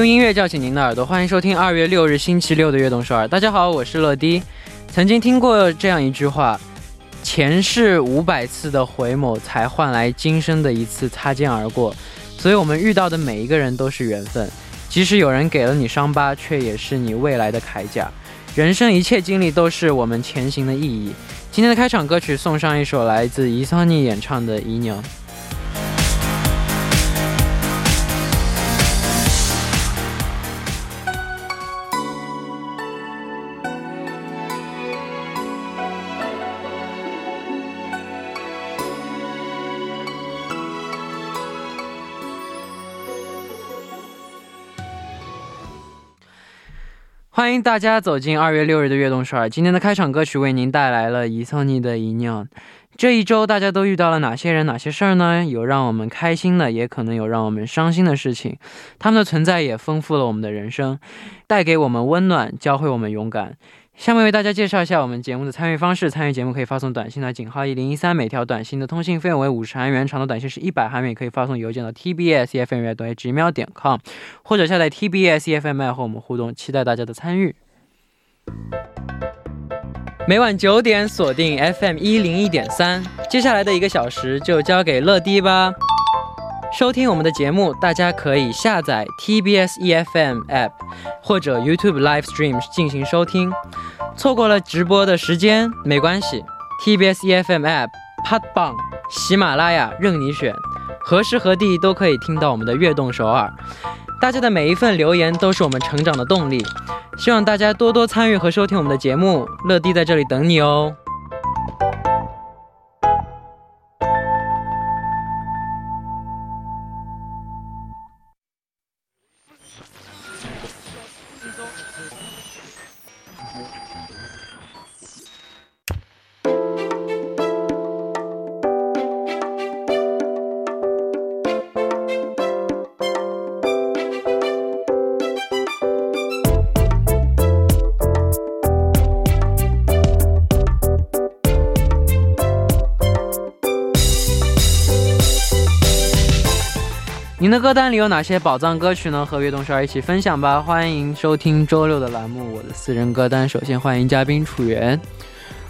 用音乐叫醒您的耳朵，欢迎收听二月六日星期六的《悦动首尔》。大家好，我是乐迪。曾经听过这样一句话：前世五百次的回眸，才换来今生的一次擦肩而过。所以，我们遇到的每一个人都是缘分。即使有人给了你伤疤，却也是你未来的铠甲。人生一切经历都是我们前行的意义。今天的开场歌曲送上一首来自伊桑尼演唱的《姨娘》。欢迎大家走进二月六日的悦动首尔。今天的开场歌曲为您带来了伊桑尼的《一酿》。这一周大家都遇到了哪些人、哪些事儿呢？有让我们开心的，也可能有让我们伤心的事情。他们的存在也丰富了我们的人生，带给我们温暖，教会我们勇敢。下面为大家介绍一下我们节目的参与方式。参与节目可以发送短信到井号一零一三，每条短信的通信费用为五十韩元，长的短信是一百韩元。可以发送邮件到 tbsfm@gmail.com，或者下载 tbsfm 和我们互动，期待大家的参与。每晚九点锁定 FM 一零一点三，接下来的一个小时就交给乐迪吧。收听我们的节目，大家可以下载 TBS EFM App 或者 YouTube Live Stream 进行收听。错过了直播的时间没关系，TBS EFM App、Podbang、喜马拉雅任你选，何时何地都可以听到我们的悦动首尔。大家的每一份留言都是我们成长的动力，希望大家多多参与和收听我们的节目。乐迪在这里等你哦。你的歌单里有哪些宝藏歌曲呢？和悦动少儿一起分享吧！欢迎收听周六的栏目《我的私人歌单》。首先欢迎嘉宾楚源。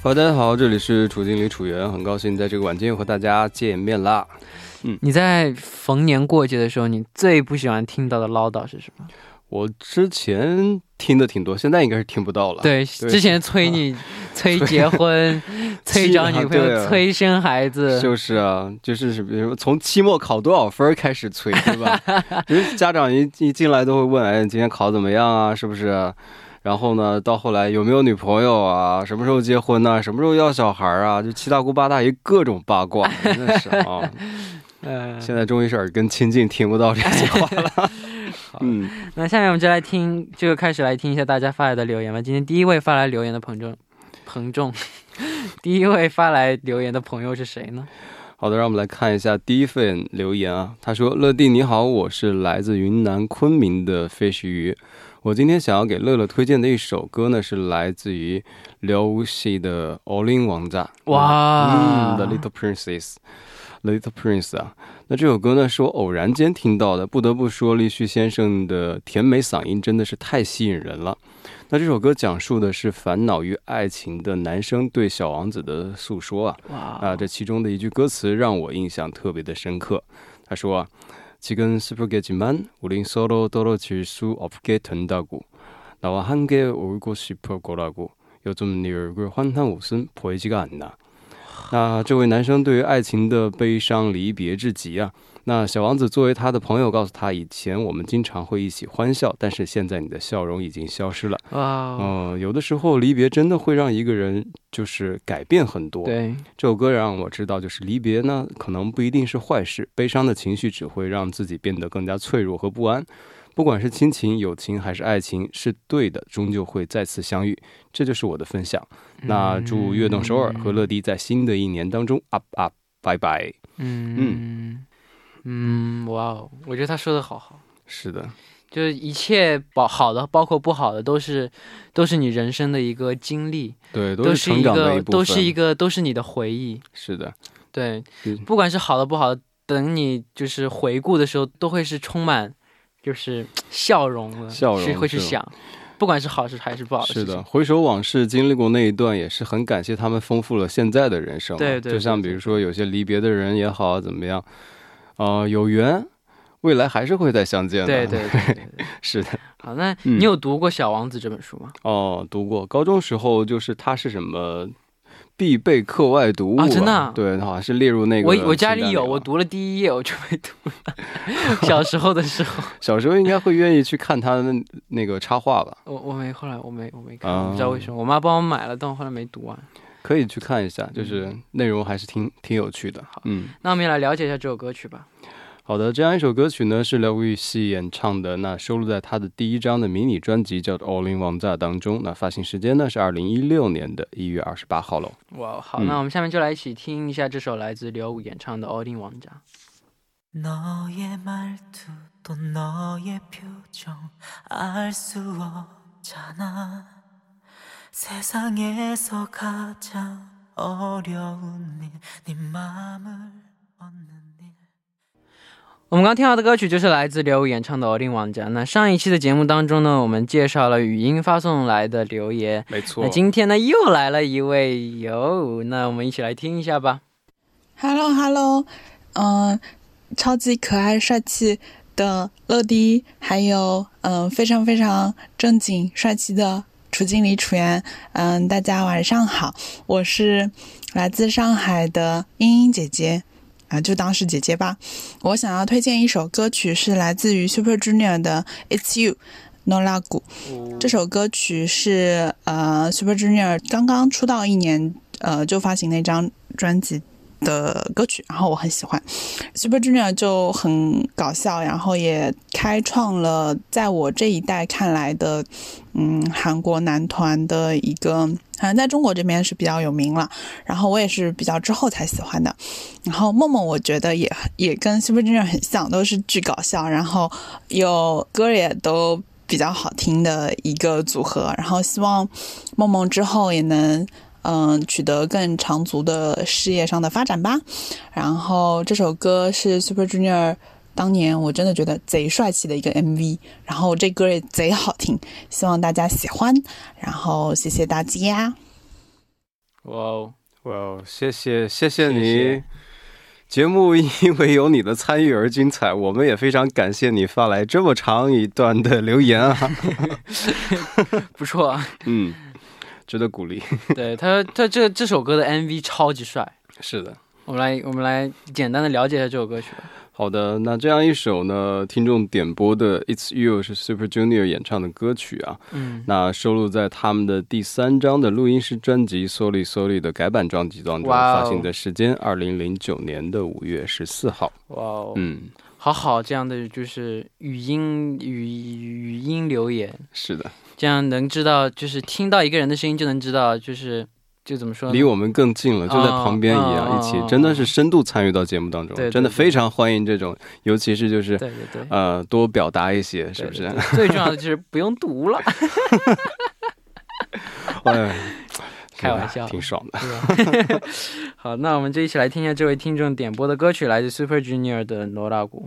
好，大家好，这里是楚经理楚源，很高兴在这个晚间又和大家见面啦。嗯，你在逢年过节的时候，你最不喜欢听到的唠叨是什么？我之前听的挺多，现在应该是听不到了。对，之前催你、催结婚、催找女朋友、催生孩子，就是啊，就是比如从期末考多少分开始催，对吧？就是家长一一进来都会问，哎，你今天考怎么样啊？是不是？然后呢，到后来有没有女朋友啊？什么时候结婚呢？什么时候要小孩啊？就七大姑八大姨各种八卦，真的是啊。嗯，现在终于是耳根清净，听不到这些话了。嗯，那下面我们就来听，就开始来听一下大家发来的留言吧。今天第一位发来留言的彭仲，彭众，第一位发来留言的朋友是谁呢？好的，让我们来看一下第一份留言啊。他说：“乐蒂你好，我是来自云南昆明的 fish 鱼。我今天想要给乐乐推荐的一首歌呢，是来自于刘希的《All In 王炸》。哇，嗯，《The Little Princess》。” Little Prince 啊，那这首歌呢是我偶然间听到的。不得不说，立旭先生的甜美嗓音真的是太吸引人了。那这首歌讲述的是烦恼于爱情的男生对小王子的诉说啊。啊，这其中的一句歌词让我印象特别的深刻。他说：“지금슬프겠지만우린서로떨어질수없게된다고나와함께울고싶을거라고요즘네얼굴환한웃음보이지가않나 那这位男生对于爱情的悲伤离别至极啊！那小王子作为他的朋友，告诉他：以前我们经常会一起欢笑，但是现在你的笑容已经消失了。哇，嗯，有的时候离别真的会让一个人就是改变很多。对，这首歌让我知道，就是离别呢，可能不一定是坏事，悲伤的情绪只会让自己变得更加脆弱和不安。不管是亲情、友情还是爱情，是对的，终究会再次相遇。这就是我的分享。那祝悦动首尔和乐迪在新的一年当中 up up，拜拜。嗯嗯嗯，哇哦，我觉得他说的好好。是的，就是一切包好的，包括不好的，都是都是你人生的一个经历。对，都是成长的一都是一个，都是你的回忆。是的，对，不管是好的不好的，等你就是回顾的时候，都会是充满。就是笑容了，笑容是会去想，不管是好事还是不好的事情。是的，回首往事，经历过那一段，也是很感谢他们丰富了现在的人生嘛。对对就像比如说有些离别的人也好，怎么样，呃，有缘，未来还是会再相见的。对对。是的。好，那嗯你有读过《小王子》这本书吗？哦，读过，高中时候就是它是什么必备课外读物啊真的啊对，好像是列入那个我。我家里有，我读了第一页我就没读了。小时候的时候，小时候应该会愿意去看他的那个插画吧，我我没后来我没我没看，不知道为什么，我妈帮我买了，但我后来没读完。可以去看一下，就是内容还是挺挺有趣的。好嗯。那我们也来了解一下这首歌曲吧。好的，这样一首歌曲呢是刘禹锡演唱的，那收录在他的第一张的迷你专辑叫做《All in One 炸》当中。那发行时间呢是二零一六年的一月二十八号喽。哇，好，嗯那我们下面就来一起听一下这首来自刘武演唱的《All in 왕자》。 너의 말투 또 너의 표정 알 수 없잖아 세상에서 가장 어려운 일 네 맘을 얻는 일 我们刚听到的歌曲就是来自刘武演唱的《All in 왕자》。那上一期的节目当中呢，我们介绍了语音发送来的留言。没错那今天呢，又来了一位哟，那我们一起来听一下吧。Hello Hello，嗯、超级可爱帅气的乐迪，还有嗯、非常非常正经帅气的楚经理楚源，嗯、大家晚上好，我是来自上海的英英姐姐。啊，就当是姐姐吧。我想要推荐一首歌曲，是来自于 Super Junior 的《It's You》No La Gu。这首歌曲是呃 Super Junior 刚刚出道一年，呃就发行那张专辑的歌曲，然后我很喜欢。Super Junior 就很搞笑，然后也开创了在我这一代看来的，嗯，韩国男团的一个，好像在中国这边是比较有名了。然后我也是比较之后才喜欢的。然后梦梦我觉得也也跟 Super Junior 很像，都是巨搞笑，然后有歌也都比较好听的一个组合。然后希望梦梦之后也能嗯取得更长足的事业上的发展吧。然后这首歌是 Super Junior 当年我真的觉得贼帅气的一个 MV，然后这歌也贼好听，希望大家喜欢。然后谢谢大家。哇哦，哇哦，谢谢谢谢你。谢谢节目因为有你的参与而精彩，我们也非常感谢你发来这么长一段的留言啊，不错啊。嗯，值得鼓励。对他，他这这首歌的 MV 超级帅。是的，我们来，我们来简单的了解一下这首歌曲。好的，那这样一首呢，听众点播的《It's You》是 Super Junior 演唱的歌曲啊，嗯，那收录在他们的第三张的录音室专辑《Sorry Sorry》的改版专辑当中，发行的时间二零零九年的五月十四号。哇哦，嗯，好好，这样的就是语音语语音留言，是的，这样能知道，就是听到一个人的声音就能知道，就是就怎么说呢？离我们更近了，就在旁边一样，哦一起哦真的是深度参与到节目当中，对对真的非常欢迎这种，尤其是就是对对对。呃多表达一些，是不是？最重要的就是不用读了，哎，开玩笑挺爽的。好，那我们就一起来听一下这位听众点播的歌曲，来自 Super Junior 的《罗拉古》。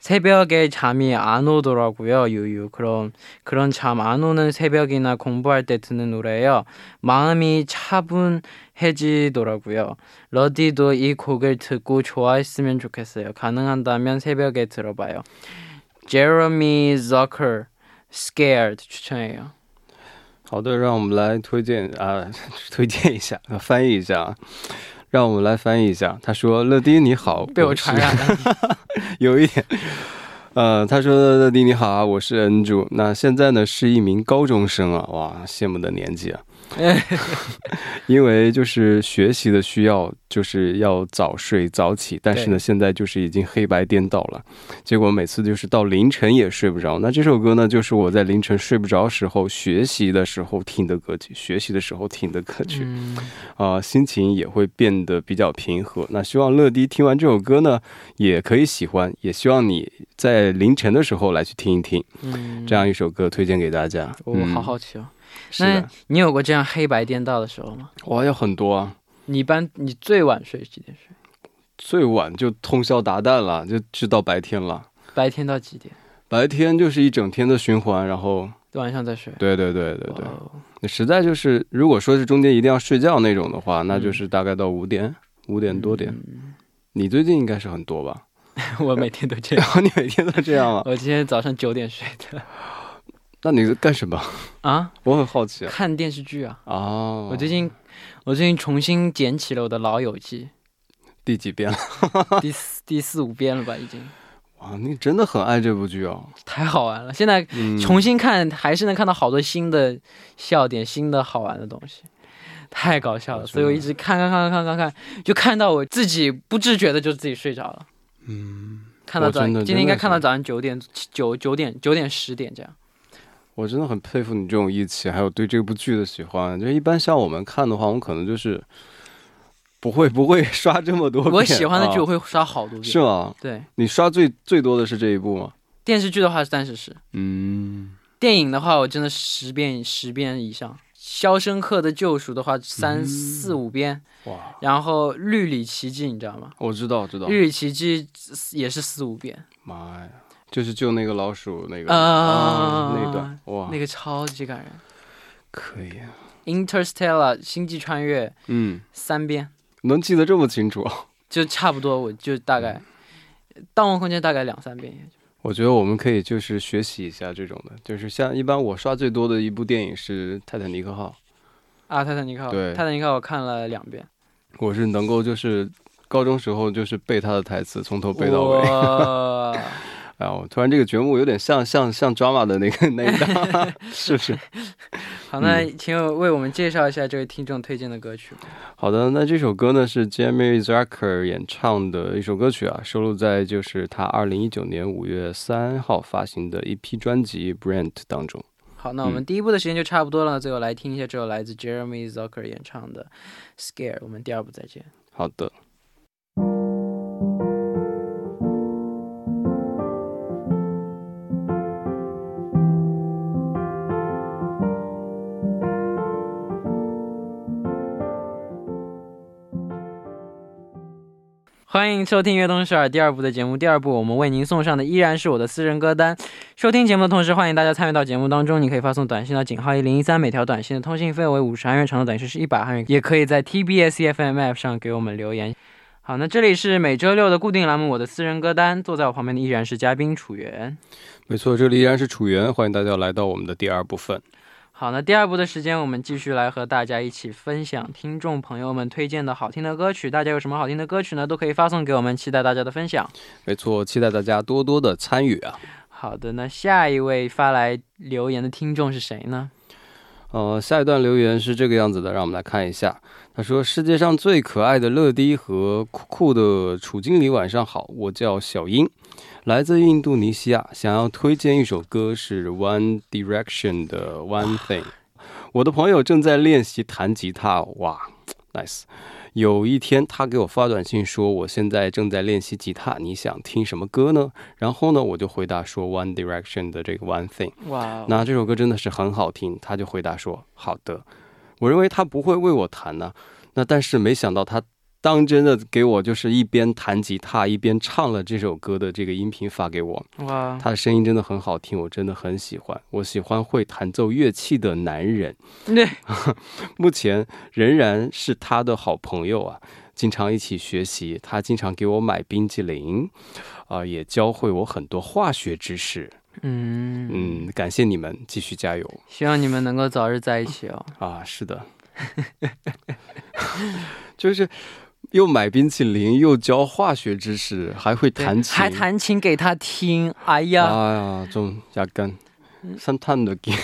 새벽에 잠이 안 오더라고요. 유유. 그럼 그런 잠 안 오는 새벽이나 공부할 때 듣는 노래예요. 마음이 차분해지더라고요. 러디도 이 곡을 듣고 좋아했으면 좋겠어요. 가능한다면 새벽에 들어봐요. Jeremy Zucker, Scared 추천해요. 好的，让我们来推荐啊，推荐一下，呃翻译一下啊。 让我们来翻译一下。他说：“乐迪你好，被我传染了。有一点，呃，他说：“乐迪你好啊，我是恩主，那现在呢是一名高中生啊，哇，羡慕的年纪啊。因为就是学习的需要，就是要早睡早起，但是呢，现在就是已经黑白颠倒了，结果每次就是到凌晨也睡不着。那这首歌呢，就是我在凌晨睡不着时候学习的时候听的歌曲，学习的时候听的歌曲。嗯，啊、心情也会变得比较平和。那希望乐迪听完这首歌呢，也可以喜欢，也希望你在凌晨的时候来去听一听嗯这样一首歌，推荐给大家。我、嗯好好奇哦。那，你有过这样黑白颠倒的时候吗？我，有很多啊，你一般你最晚睡几点睡？最晚就通宵达旦了，就直到白天了。白天到几点？白天就是一整天的循环，然后，晚上再睡。对对对对对哇，哦那实在就是，如果说是中间一定要睡觉那种的话，那就是大概到五点，五点多点。嗯你最近应该是很多吧？我每天都这样。你每天都这样吗？我今天早上九点睡的那你在干什么？啊，我很好奇啊。看电视剧啊。哦，我最近我最近重新捡起了我的《老友记第几遍了？》，第四第四五遍了吧，已经哇，你真的很爱这部剧哦。太好玩了。现在嗯，重新看还是能看到好多新的笑点、新的好玩的东西，太搞笑了。所以我一直看看看看看看，就看到我自己不自觉的就自己睡着了。嗯，看到早，今天应该看到早上九点九九点九点十点这样。我真的很佩服你这种义气，还有对这部剧的喜欢。就一般像我们看的话，我们可能就是不会 不会刷这么多遍。我喜欢的剧我啊会刷好多遍。是吗？对，你刷最最多的是这一部吗？电视剧的话是暂时是，嗯，电影的话我真的十遍十遍以上。《肖申克的救赎》的话三嗯四五遍，哇，然后《绿里奇迹》你知道吗？我知道知道《绿里奇迹》也是四五遍，妈呀，就是救那个老鼠那个啊那一段，哇，那个超级感人。可以啊。Interstellar 星际穿越嗯，三遍，能记得这么清楚。就差不多，我就大概《盗梦空间》大概两三遍。我觉得我们可以就是学习一下这种的，就是像一般我刷最多的一部电影是《泰坦尼克号啊，《泰坦尼克号》对泰坦尼克号》我看了两遍，》，我是能够就是高中时候就是背他的台词，从头背到尾。哇哎呀，我突然这个觉悟有点像像像 drama 的那个那一档，是不是？好，那嗯请为我们介绍一下这位听众推荐的歌曲吧。好的，那这首歌呢是 Jamie Zucker 演唱的一首歌曲啊，收录在就是他二零一九年五月三号发行的一批专辑《Brand》当中。好，那我们嗯第一部的时间就差不多了，最后来听一下这首来自 Jeremy Zucker 演唱的《Scare》。我们第二部再见。好的。欢迎收听《悦动首尔》第二部的节目。第二部我们为您送上的依然是我的私人歌单。收听节目的同时，欢迎大家参与到节目当中。你可以发送短信到井号一零一三，每条短信的通信费为五十韩元，长的短信是一百韩元。也可以在 T B S E F M F 上给我们留言。好，那这里是每周六的固定栏目《我的私人歌单》，坐在我旁边的依然是嘉宾楚源。没错，这里依然是楚源，欢迎大家来到我们的第二部分。好，那第二部的时间，我们继续来和大家一起分享听众朋友们推荐的好听的歌曲。大家有什么好听的歌曲呢？都可以发送给我们，期待大家的分享。没错，期待大家多多的参与啊。好的，那下一位发来留言的听众是谁呢？呃，下一段留言是这个样子的，让我们来看一下。他说：“世界上最可爱的乐迪和酷酷的楚经理，晚上好，我叫小英，来自印度尼西亚，想要推荐一首歌是 One Direction 的 One Thing。我的朋友正在练习弹吉他，哇，nice。有一天，他给我发短信说：“我现在正在练习吉他，你想听什么歌呢？”然后呢，我就回答说：“One Direction 的这个 One Thing。”哇哦，那这首歌真的是很好听，他就回答说：“好的。”我认为他不会为我弹呢、那但是没想到他当真的给我就是一边弹吉他一边唱了这首歌的这个音频发给我。哇，他的声音真的很好听，我真的很喜欢。我喜欢会弹奏乐器的男人。对，目前仍然是他的好朋友啊，经常一起学习。他经常给我买冰激凌，啊、也教会我很多化学知识。嗯嗯，感谢你们，继续加油。希望你们能够早日在一起哦。啊，是的 就是又买冰淇淋，又教化学知识，还会对弹琴，还弹琴给他听。哎呀，哎呀，좀약간 산탄 느낌，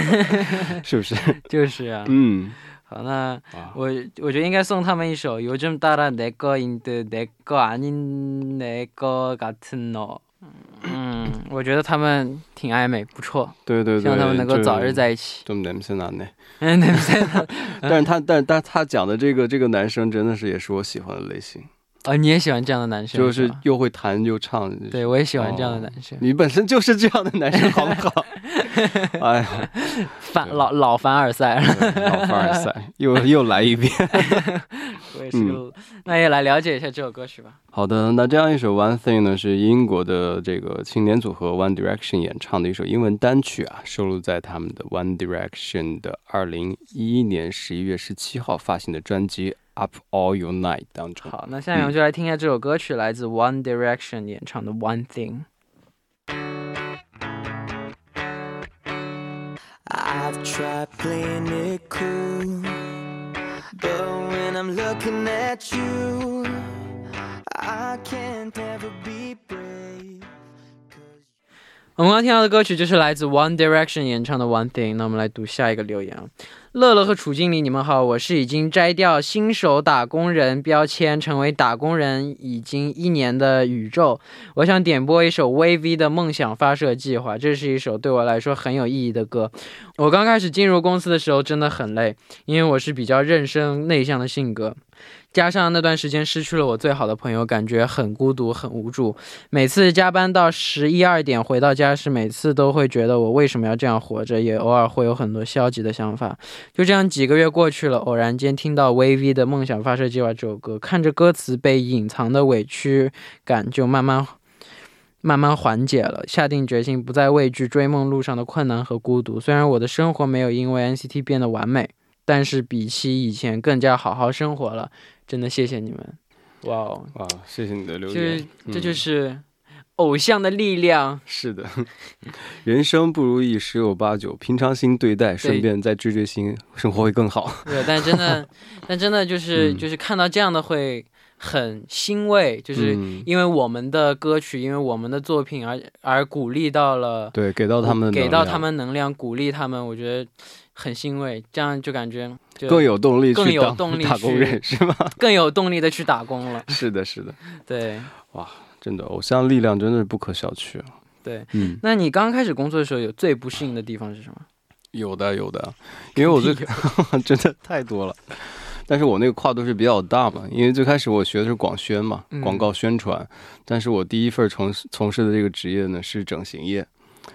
是不是？就是啊。嗯，好，那啊，我我觉得应该送他们一首요즘따라내거인듯내거아닌내거같은 너。 嗯我觉得他们挺暧昧不错。对对希望他们能够早日在一起。但是他但但他他讲的这个这个男生真的是也是我喜欢的类型。啊你也喜欢这样的男生就是又会弹又唱对我也喜欢这样的男生。你本身就是这样的男生好不好？哎呀。凡老老凡尔赛老凡尔赛又又来一遍。我也是个。那也来了解一下这首歌曲吧。好的，那这样一首《One Thing》呢，是英国的这个青年组合 One Direction 演唱的一首英文单曲啊，收录在他们的 One Direction 的二零一一年十一月十七号发行的专辑《Up All Your Night》当中。好，那下面我们就来听一下这首歌曲，来自 One Direction 演唱的《One Thing》。I've tried playing it cool, but when I'm looking at you, I can't ever be brave. 我们刚刚听到的歌曲就是来自 One Direction 演唱的《One Thing》。那我们来读下一个留言啊。乐乐和楚经理，你们好，我是已经摘掉新手打工人标签，成为打工人已经一年的宇宙。我想点播一首 VV 的《梦想发射计划》，这是一首对我来说很有意义的歌。我刚开始进入公司的时候真的很累，因为我是比较认生内向的性格。加上那段时间失去了我最好的朋友，感觉很孤独、很无助。每次加班到十一二点回到家时，每次都会觉得我为什么要这样活着，也偶尔会有很多消极的想法。就这样几个月过去了，偶然间听到 VV 的《梦想发射计划》这首歌，看着歌词被隐藏的委屈感就慢慢慢慢缓解了，下定决心不再畏惧追梦路上的困难和孤独。虽然我的生活没有因为 NCT 变得完美，但是比起以前更加好好生活了。真的谢谢你们，哇哦！哇，谢谢你的留就是言。这就嗯是偶像的力量。是的，人生不如意十有八九，平常心对待，顺便再追追星，生活会更好。对，但真的，但真的就是、嗯就是看到这样的会很欣慰，就是嗯因为我们的歌曲，因为我们的作品而而鼓励到了，对，给到他们，给到他，们能量，鼓励他们，我觉得很欣慰，这样就感觉就更有动力去 更有动力打工人是吗？更有动力的去打工了。是的，是的，对哇真的，偶像力量真的是不可小觑啊。对，嗯，那你刚开始工作的时候，有最不适应的地方是什么？有的，有的，因为我最 真的太多了。但是我那个跨度是比较大嘛，因为最开始我学的是广宣嘛，嗯广告宣传，但是我第一份从事从事的这个职业呢是整形业，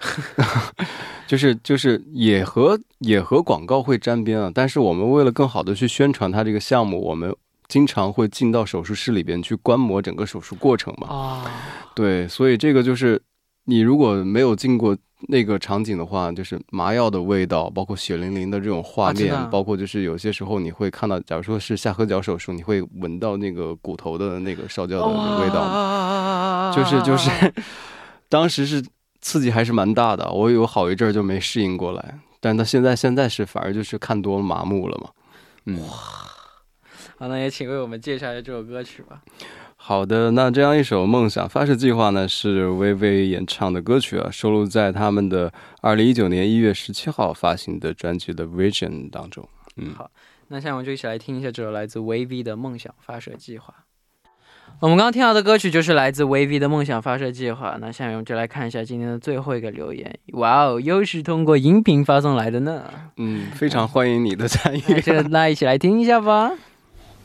就是就是也和也和广告会沾边啊，但是我们为了更好的去宣传它这个项目，我们经常会进到手术室里边去观摩整个手术过程嘛，啊，对，所以这个就是你如果没有进过那个场景的话，就是麻药的味道，包括血淋淋的这种画面，包括就是有些时候你会看到，假如说是下颌角手术，你会闻到那个骨头的那个烧焦的味道就是就是，当时是刺激还是蛮大的，我有好一阵儿就没适应过来，但到现在现在是反而就是看多了麻木了嘛，嗯。好，那也请为我们介绍一下这首歌曲吧。好的，那这样一首《梦想发射计划》呢，是薇薇演唱的歌曲啊，收录在他们的二零一九年一月十七号发行的专辑的《Vision》当中。嗯，好那现在我们就一起来听一下这首来自 VV 的《梦想发射计划》。我们刚刚听到的歌曲就是来自 VV 的《梦想发射计划》。那下面我们就来看一下今天的最后一个留言。哇哦，又是通过音频发送来的呢。嗯，非常欢迎你的参与。那就那一起来听一下吧。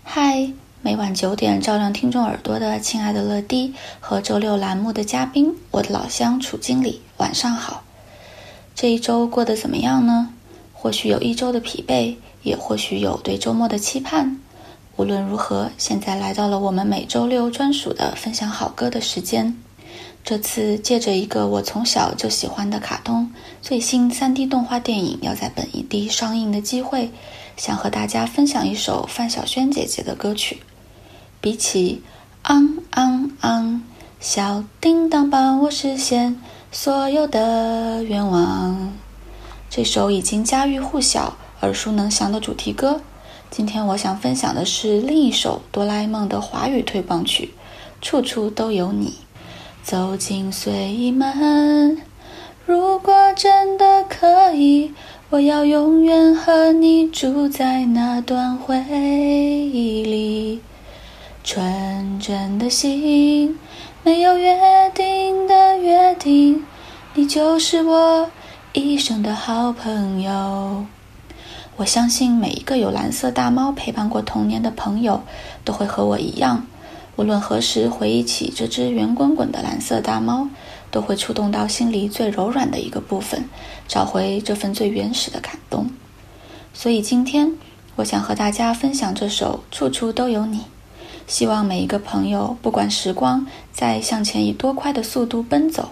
嗨，每晚九点照亮听众耳朵的亲爱的乐迪和周六栏目的嘉宾，我的老乡楚经理，晚上好。这一周过得怎么样呢？或许有一周的疲惫，也或许有对周末的期盼。无论如何，现在来到了我们每周六专属的分享好歌的时间。这次借着一个我从小就喜欢的卡通最新 3D 动画电影要在本地上映的机会，想和大家分享一首范晓萱姐姐的歌曲。比起“昂昂昂”，小叮当帮我实现所有的愿望，这首已经家喻户晓、耳熟能详的主题歌，今天我想分享的是另一首哆啦 A 梦的华语推广曲，《处处都有你》。走进随意门，如果真的可以，我要永远和你住在那段回忆里。纯真的心，没有约定的约定，你就是我一生的好朋友。我相信每一个有蓝色大猫陪伴过童年的朋友，都会和我一样，无论何时回忆起这只圆滚滚的蓝色大猫，都会触动到心里最柔软的一个部分，找回这份最原始的感动。所以今天，我想和大家分享这首《处处都有你》。希望每一个朋友，不管时光在向前以多快的速度奔走，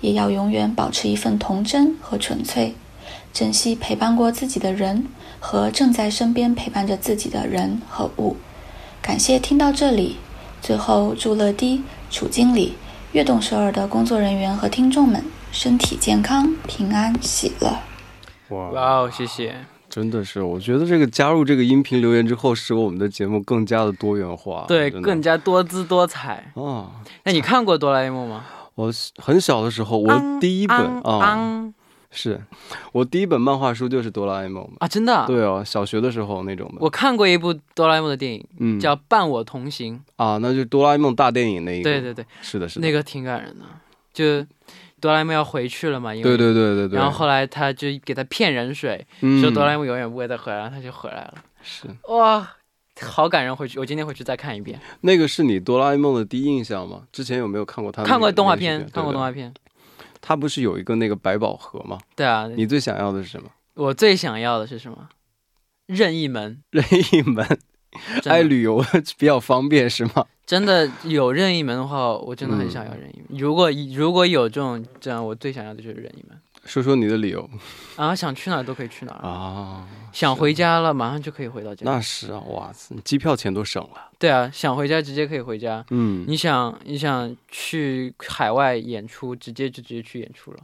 也要永远保持一份童真和纯粹，珍惜陪伴过自己的人和正在身边陪伴着自己的人和物。感谢听到这里，最后祝乐迪、楚经理、悦动首尔的工作人员和听众们身体健康、平安喜乐。哇，哇哦，谢谢。真的是，我觉得这个加入这个音频留言之后，使我们的节目更加的多元化，对，更加多姿多彩。啊。那你看过哆啦 A 梦吗？我很小的时候，我第一本昂啊，昂是我第一本漫画书就是哆啦 A 梦嘛。啊，真的啊。对哦，小学的时候那种的。我看过一部哆啦 A 梦的电影，嗯叫《伴我同行啊，那就哆啦 A 梦大电影那一》。个。对对对，是的，是的。那个挺感人的。就哆啦 A 梦要回去了嘛，因为对对对对对。然后后来他就给他骗人水，嗯说哆啦 A 梦永远不会再回来，然后他就回来了。是哇，好感人！回去我今天回去再看一遍。那个是你哆啦 A 梦的第一印象吗？之前有没有看过他？看过动画片，看过动。画片。他不是有一个那个百宝盒吗？对啊，你最想要的是什么？我最想要的是什么？任意门。任意门，爱旅游比较方便是吗？真的有任意门的话，我真的很想要任意门。如果如果有这种这样，我最想要的就是任意门。说说你的理由啊想去哪儿都可以去哪儿，啊。想回家了马上就可以回到家。那是啊，哇塞，机票钱都省了。对啊，想回家直接可以回家。嗯，你想你想去海外演出，直接就直接去演出了。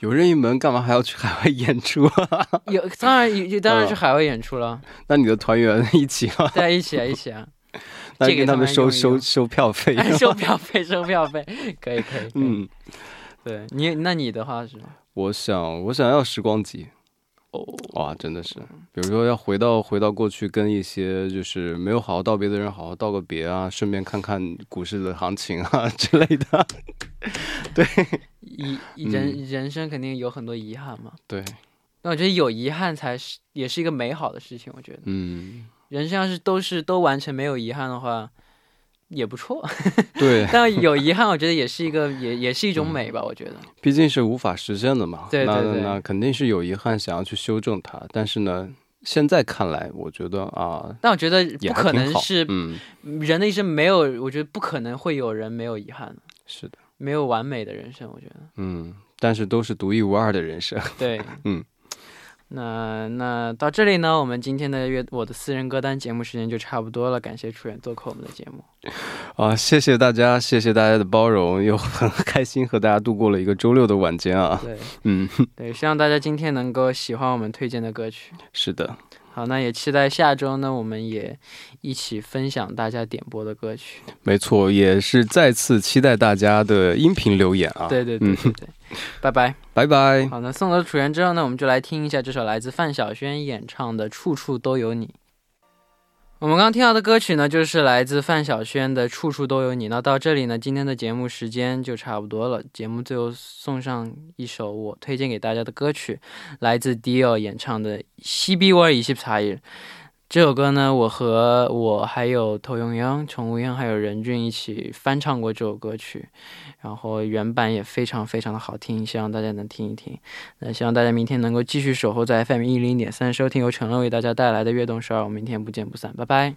有任意门，干嘛还要去海外演出啊？有当然有当然嗯去海外演出了，那你的团员一起吗？大家一起啊一起啊，那借给他跟他们收收收票费。哎 收票费收票费，可以可以。嗯，对你那你的话是？我想我想要时光机。哦，哇，真的是，比如说要回到回到过去，跟一些就是没有好好道别的人好好道个别啊，顺便看看股市的行情啊之类的。对遗人人生肯定有很多遗憾嘛。对，那我觉得有遗憾才是也是一个美好的事情。我觉得嗯，人生要是都是都完成没有遗憾的话，也不错。对，但有遗憾，我觉得也是一个也也是一种美吧。我觉得毕竟是无法实现的嘛。那对对对那肯定是有遗憾，想要去修正它。但是呢，现在看来，我觉得啊，但我觉得不可。能是嗯，人的一生没有，我觉得不可能会有人没有遗憾的，是的，没有完美的人生。我觉得嗯，但是都是独一无二的人生。对，嗯。那那到这里呢，我们今天的乐我的私人歌单节目时间就差不多了。感谢楚远做客我们的节目。啊，谢谢大家，谢谢大家的包容，又很 开心和大家度过了一个周六的晚间啊。对嗯，对，希望大家今天能够喜欢我们推荐的歌曲。是的，好，那也期待下周呢，我们也一起分享大家点播的歌曲。没错，也是再次期待大家的音频留言啊。对对对对，拜拜。拜拜。好，那送走楚源之后呢，我们就来听一下这首来自范晓萱演唱的《处处都有你》。我们刚听到的歌曲呢，就是来自范晓萱的《处处都有你》。那到这里呢，今天的节目时间就差不多了。节目最后送上一首我推荐给大家的歌曲，来自 Dior 演唱的《西比湾》（E X I）。这首歌呢，我和我还有头永央、宠物鹰还有任俊一起翻唱过这首歌曲，然后原版也非常非常的好听，希望大家能听一听。那希望大家明天能够继续守候在 FM 一零点三，收听由陈乐为大家带来的悦动十二。我们明天不见不散，拜拜。